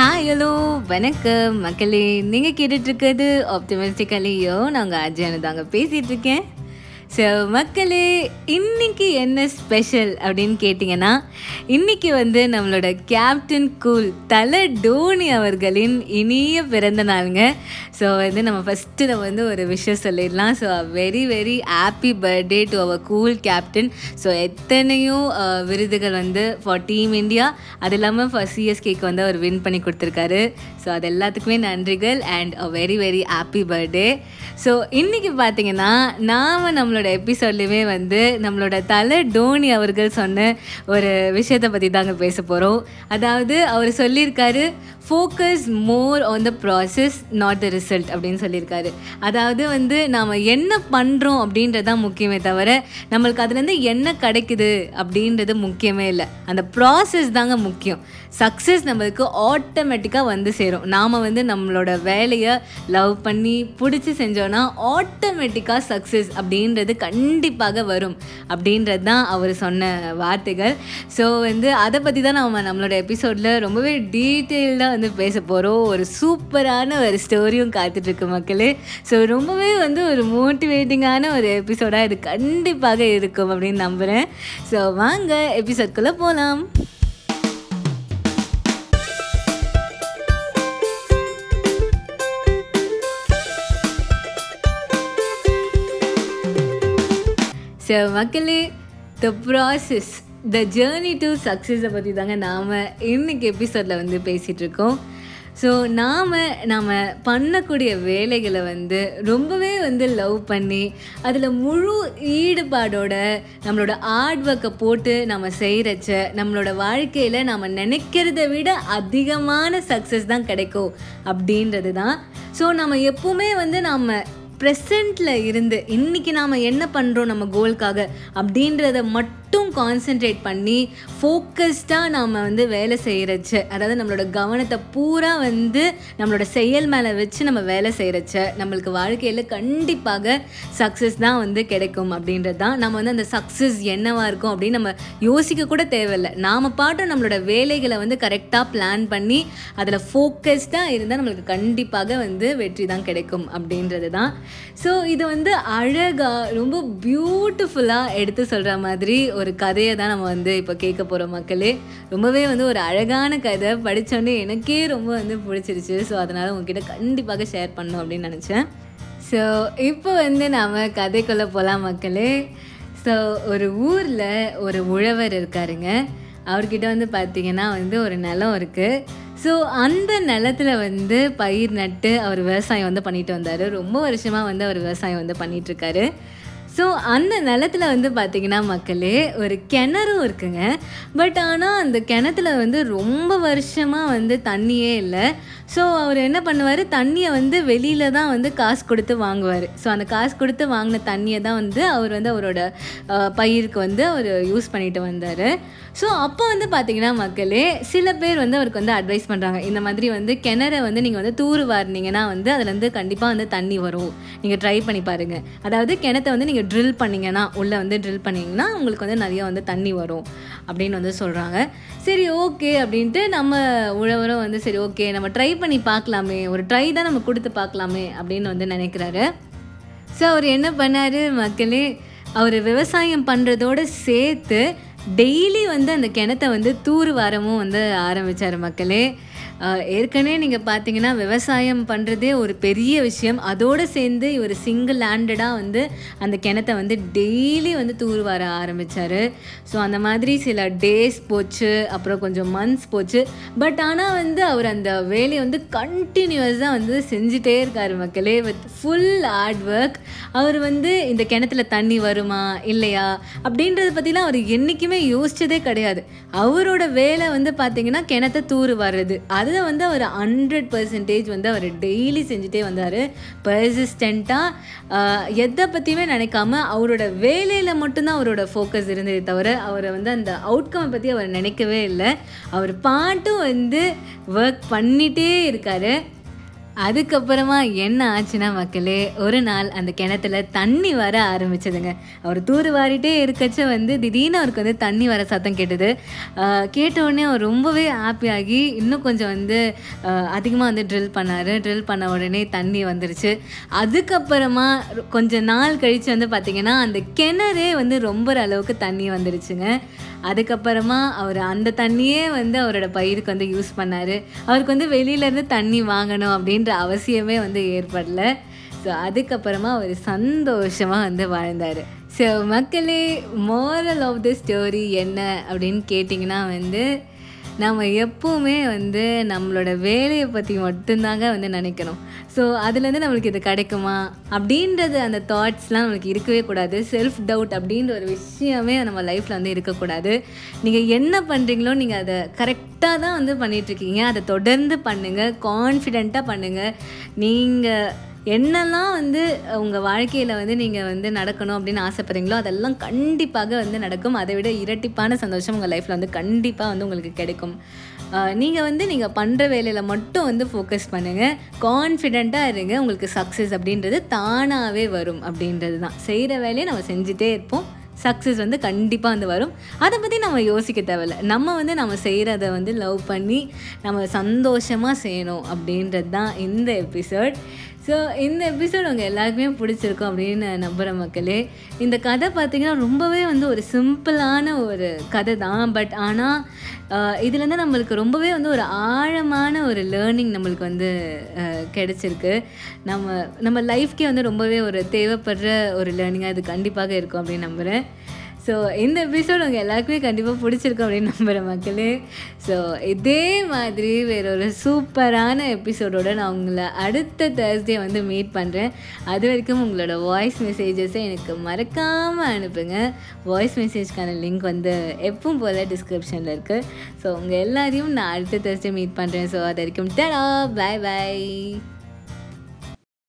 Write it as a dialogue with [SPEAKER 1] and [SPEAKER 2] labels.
[SPEAKER 1] Hi hello வணக்கம் மக்களே. நீங்கள் கேட்டுட்ருக்கிறது ஆப்டிமிஸ்டிக்கலையோ நாங்கள் அஜயானு தாங்க பேசிகிட்ருக்கேன் ஸோ மக்களே இன்னைக்கு என்ன ஸ்பெஷல் அப்படின்னு கேட்டிங்கன்னா இன்னைக்கு வந்து நம்மளோட கேப்டன் கூல் தலை டோனி அவர்களின் இனிய பிறந்த நாளுங்க. ஸோ வந்து நம்ம ஃபஸ்ட்டு நம்ம வந்து ஒரு விஷயம் சொல்லிடலாம். So very very happy birthday to our cool captain so எத்தனையோ விருதுகள் வந்து ஃபார் டீம் இந்தியா அது இல்லாமல் ஃபார் சிஎஸ்கேக்கு வந்து அவர் வின் பண்ணி கொடுத்துருக்காரு. ஸோ அது எல்லாத்துக்குமே நன்றிகள் and a very very happy birthday so இன்றைக்கி பார்த்தீங்கன்னா நாம் நம்மளோட எபிசோட்லேயுமே வந்து நம்மளோட தலை டோனி அவர்கள் சொன்ன ஒரு விஷயத்தை பற்றி தாங்க பேச போகிறோம் அதாவது அவர் சொல்லியிருக்காரு focus more on the process not the result அப்படின்னு சொல்லியிருக்காரு. அதாவது வந்து நாம் என்ன பண்ணுறோம் அப்படின்றது தான் முக்கியமே தவிர நம்மளுக்கு அதுலேருந்து என்ன கிடைக்குது அப்படின்றது முக்கியமே இல்லை. அந்த ப்ராசஸ் தாங்க முக்கியம். சக்ஸஸ் நம்மளுக்கு ஆட்டோமேட்டிக்காக வந்து சேரும். நாம் வந்து நம்மளோட வேலையை லவ் பண்ணி பிடிச்சி செஞ்சோன்னா ஆட்டோமேட்டிக்காக சக்ஸஸ் அப்படின்றது கண்டிப்பாக வரும் அப்படின்றது தான் அவர் சொன்ன வார்த்தைகள். ஸோ வந்து அதை பற்றி தான் நம்ம நம்மளோட எபிசோடில் ரொம்பவே டீட்டெயில்டாக வந்து பேச போகிறோம் ஒரு சூப்பரான ஒரு ஸ்டோரியும் காத்துட்ருக்கு மக்களே. ஸோ ரொம்பவே வந்து ஒரு மோட்டிவேட்டிங்கான ஒரு எபிசோடாக இது கண்டிப்பாக இருக்கும் அப்படின்னு நம்புகிறேன் ஸோ வாங்க எபிசோட்குள்ளே போகலாம் ஸோ மக்களே the process the journey to சக்ஸஸை பற்றி தாங்க நாம் இன்னைக்கு எபிசோடில் வந்து பேசிகிட்ருக்கோம் ஸோ நாம் நாம் பண்ணக்கூடிய வேலைகளை வந்து ரொம்பவே வந்து லவ் பண்ணி அதில் முழு ஈடுபாடோட நம்மளோட ஹார்ட் ஒர்க்கை போட்டு நம்ம செய்கிறச்ச நம்மளோட வாழ்க்கையில் நாம் நினைக்கிறத விட அதிகமான சக்ஸஸ் தான் கிடைக்கும் அப்படின்றது தான் ஸோ நம்ம எப்பவுமே வந்து நம்ம ப்ரெசண்ட்டில் இருந்து இன்றைக்கி நாம் என்ன பண்ணுறோம் நம்ம கோல்க்காக அப்படின்றத மட்டும் கான்சென்ட்ரேட் பண்ணி ஃபோக்கஸ்டாக நாம் வந்து வேலை செய்கிறச்ச அதாவது நம்மளோட கவனத்தை பூரா வந்து நம்மளோட செயல் மேலே வச்சு நம்ம வேலை செய்கிறச்ச நம்மளுக்கு வாழ்க்கையில் கண்டிப்பாக சக்ஸஸ் தான் வந்து கிடைக்கும் அப்படின்றது தான் நம்ம வந்து அந்த சக்ஸஸ் என்னவாக இருக்கும் அப்படின்னு நம்ம யோசிக்க கூட தேவையில்லை. நாம் பாட்டும் நம்மளோட வேலைகளை வந்து கரெக்டாக பிளான் பண்ணி அதில் ஃபோக்கஸ்டாக இருந்தால் நம்மளுக்கு கண்டிப்பாக வந்து வெற்றி தான் கிடைக்கும் அப்படின்றது தான் ஸோ இது வந்து அழகாக ரொம்ப பியூட்டிஃபுல்லாக எடுத்து சொல்கிற மாதிரி ஒரு கதையை தான் நம்ம வந்து இப்போ கேட்க போகிற மக்களே. ரொம்பவே வந்து ஒரு அழகான கதை. படித்தோன்னே எனக்கே ரொம்ப வந்து பிடிச்சிருச்சு. ஸோ அதனால் உங்ககிட்ட கண்டிப்பாக ஷேர் பண்ணோம் அப்படின்னு நினச்சேன். ஸோ இப்போ வந்து நாம் கதைக்குள்ளே போகலாம் மக்களே. ஸோ ஒரு ஊரில் ஒரு உழவர் இருக்காருங்க. அவர்கிட்ட வந்து பார்த்திங்கன்னா வந்து ஒரு நிலம் இருக்குது ஸோ அந்த நிலத்தில் வந்து பயிர் நட்டு அவர் விவசாயம் வந்து பண்ணிட்டு வந்தார். ரொம்ப வருஷமாக வந்து அவர் விவசாயம் வந்து பண்ணிகிட்ருக்காரு ஸோ அந்த நிலத்துல வந்து பார்த்தீங்கன்னா மக்களே ஒரு கிணறும் இருக்குங்க. பட் ஆனால் அந்த கிணத்துல வந்து ரொம்ப வருஷமாக வந்து தண்ணியே இல்லை. ஸோ அவர் என்ன பண்ணுவார்? தண்ணியை வந்து வெளியில் தான் வந்து காசு கொடுத்து வாங்குவார். ஸோ அந்த காசு கொடுத்து வாங்கின தண்ணியை தான் வந்து அவர் வந்து அவரோட பயிருக்கு வந்து அவர் யூஸ் பண்ணிட்டு வந்தார். ஸோ அப்போ வந்து பார்த்தீங்கன்னா மக்களே சில பேர் வந்து அவருக்கு வந்து அட்வைஸ் பண்ணுறாங்க இந்த மாதிரி வந்து கிணற வந்து நீங்கள் வந்து தூர் வாரினீங்கன்னா வந்து அதுலேருந்து கண்டிப்பாக வந்து தண்ணி வரும். நீங்கள் ட்ரை பண்ணி பாருங்கள் அதாவது கிணத்த வந்து நீங்கள் ட்ரில் பண்ணிங்கன்னா உள்ளே வந்து ட்ரில் பண்ணிங்கன்னா உங்களுக்கு வந்து நிறைய வந்து தண்ணி வரும் அப்படின்னு வந்து சொல்கிறாங்க சரி ஓகே அப்படின்ட்டு நம்ம உழவரும் வந்து சரி ஓகே நம்ம ட்ரை பண்ணி பார்க்கலாமே ஒரு ட்ரை தான் நம்ம கொடுத்து பார்க்கலாமே அப்படின்னு வந்து நினைக்கிறாரு. ஸோ அவர் என்ன பண்ணார் மக்களே அவர் விவசாயம் பண்ணுறதோட சேர்த்து டெய்லி வந்து அந்த கிணத்த வந்து தூர் வாரமும் வந்து ஆரம்பித்தார் மக்களே. ஏற்கனவே நீங்கள் பார்த்தீங்கன்னா விவசாயம் பண்ணுறதே ஒரு பெரிய விஷயம். அதோடு சேர்ந்து இவர் சிங்கிள் ஹேண்டடாக வந்து அந்த கிணத்த வந்து டெய்லி வந்து தூர் வர ஆரம்பித்தார் ஸோ அந்த மாதிரி சில டேஸ் போச்சு அப்புறம் கொஞ்சம் மந்த்ஸ் போச்சு. பட் ஆனால் வந்து அவர் அந்த வேலையை வந்து கண்டினியூஸாக வந்து செஞ்சுட்டே இருக்கார் மக்களே வித் ஃபுல் ஹார்ட் ஒர்க் அவர் வந்து இந்த கிணத்துல தண்ணி வருமா இல்லையா அப்படின்றத பற்றிலாம் அவர் என்றைக்குமே யோசிச்சதே கிடையாது. அவரோட வேலை வந்து பார்த்தீங்கன்னா கிணத்த தூர் வர்றது. அது வந்து அவர் ஹண்ட்ரட் பர்சன்டேஜ் வந்து அவர் டெய்லி செஞ்சுட்டே வந்தார். பர்சிஸ்டண்ட்டாக எதை பற்றியுமே நினைக்காம அவரோட வேலையில் மட்டும்தான் அவரோட ஃபோக்கஸ் இருந்ததே தவிர அவரை வந்து அந்த அவுட்கமை பற்றி அவர் நினைக்கவே இல்லை. அவர் பாட்டும் வந்து ஒர்க் பண்ணிகிட்டே இருக்காரு. அதுக்கப்புறமா என்ன ஆச்சுன்னா மக்களே ஒரு நாள் அந்த கிணத்துல தண்ணி வர ஆரம்பிச்சதுங்க. அவர் தூர் வாரிட்டே இருக்கச்ச வந்து திடீர்னு அவருக்கு வந்து தண்ணி வர சத்தம் கேட்டது. கேட்டவுடனே கேட்ட உடனே அவர் ரொம்பவே ஹாப்பியாகி இன்னும் கொஞ்சம் வந்து அதிகமாக வந்து ட்ரில் பண்ணார். ட்ரில் பண்ண உடனே தண்ணி வந்துருச்சு. அதுக்கப்புறமா கொஞ்சம் கொஞ்ச நாள் கழித்து வந்து பார்த்திங்கன்னா அந்த கிணறே வந்து ரொம்ப அளவுக்கு தண்ணி வந்துருச்சுங்க. அதுக்கப்புறமா அவர் அந்த தண்ணியே வந்து அவரோட பயிருக்கு வந்து யூஸ் பண்ணார். அவருக்கு வந்து வெளியிலேருந்து தண்ணி வாங்கணும் அப்படின்ற அவசியமே வந்து ஏற்படல. ஸோ அதுக்கப்புறமா அவர் சந்தோஷமாக வந்து வாழ்ந்தார். ஸோ மக்களே மோரல் ஆஃப் த ஸ்டோரி என்ன அப்படின்னு கேட்டிங்கன்னா வந்து நம்ம எப்போவுமே வந்து நம்மளோட வேலையை பற்றி மட்டும்தாங்க வந்து நினைக்கணும். ஸோ அதுலேருந்து நம்மளுக்கு இது கிடைக்குமா? அப்படின்றது அந்த தாட்ஸ்லாம் நம்மளுக்கு இருக்கவே கூடாது. செல்ஃப் டவுட் அப்படின்ற ஒரு விஷயமே நம்ம லைஃப்பில் வந்து இருக்கக்கூடாது. நீங்கள் என்ன பண்ணுறீங்களோ நீங்கள் அதை கரெக்டாக தான் வந்து பண்ணிகிட்ருக்கீங்க அதை தொடர்ந்து பண்ணுங்கள் கான்ஃபிடெண்ட்டாக பண்ணுங்கள் நீங்கள் என்னெல்லாம் வந்து உங்கள் வாழ்க்கையில் வந்து நீங்கள் வந்து நடக்கணும் அப்படின்னு ஆசைப்படுறீங்களோ அதெல்லாம் கண்டிப்பாக வந்து நடக்கும். அதை விட இரட்டிப்பான சந்தோஷம் உங்கள் லைஃப்பில் வந்து கண்டிப்பாக வந்து உங்களுக்கு கிடைக்கும். நீங்கள் வந்து நீங்கள் பண்ணுற வேலையில் மட்டும் வந்து ஃபோக்கஸ் பண்ணுங்கள் கான்ஃபிடெண்ட்டாக இருங்க. உங்களுக்கு சக்ஸஸ் அப்படின்றது தானாகவே வரும் அப்படின்றது தான். செய்கிற வேலையை நம்ம செஞ்சுட்டே இருப்போம். சக்ஸஸ் வந்து கண்டிப்பாக வந்து வரும். அதை பற்றி நம்ம யோசிக்க தேவையில்ல. நம்ம வந்து நம்ம செய்கிறத வந்து லவ் பண்ணி நம்ம சந்தோஷமாக செய்யணும் அப்படின்றது தான் இந்த எபிசோட் ஸோ இந்த எபிசோட் உங்கள் எல்லாருக்குமே பிடிச்சிருக்கும் அப்படின்னு நம்புகிற மக்களே இந்த கதை பார்த்திங்கன்னா ரொம்பவே வந்து ஒரு சிம்பிளான ஒரு கதை தான். பட் ஆனால் இதுலேருந்து நம்மளுக்கு ரொம்பவே வந்து ஒரு ஆழமான ஒரு லேர்னிங் நம்மளுக்கு வந்து கிடச்சிருக்கு. நம்ம நம்ம லைஃப்க்கே வந்து ரொம்பவே ஒரு தேவைப்படுற ஒரு லேர்னிங்காக இது கண்டிப்பாக இருக்கும் அப்படின்னு நம்புகிறேன் ஸோ இந்த எபிசோடு உங்கள் எல்லாருக்குமே கண்டிப்பாக பிடிச்சிருக்கும் அப்படின்னு நம்புகிற மக்களே. ஸோ இதே மாதிரி வேற ஒரு சூப்பரான எபிசோடோடு நான் உங்களை அடுத்த தேர்ஸ்டே வந்து மீட் பண்ணுறேன் அது வரைக்கும் உங்களோட வாய்ஸ் மெசேஜஸை எனக்கு மறக்காமல் அனுப்புங்க. வாய்ஸ் மெசேஜ்க்கான லிங்க் வந்து எப்பவும் போல் டிஸ்கிரிப்ஷனில் இருக்குது ஸோ உங்கள் எல்லாரையும் நான் அடுத்த தேர்ஸ்டே மீட் பண்ணுறேன் ஸோ அது வரைக்கும் டடா பாய் பாய்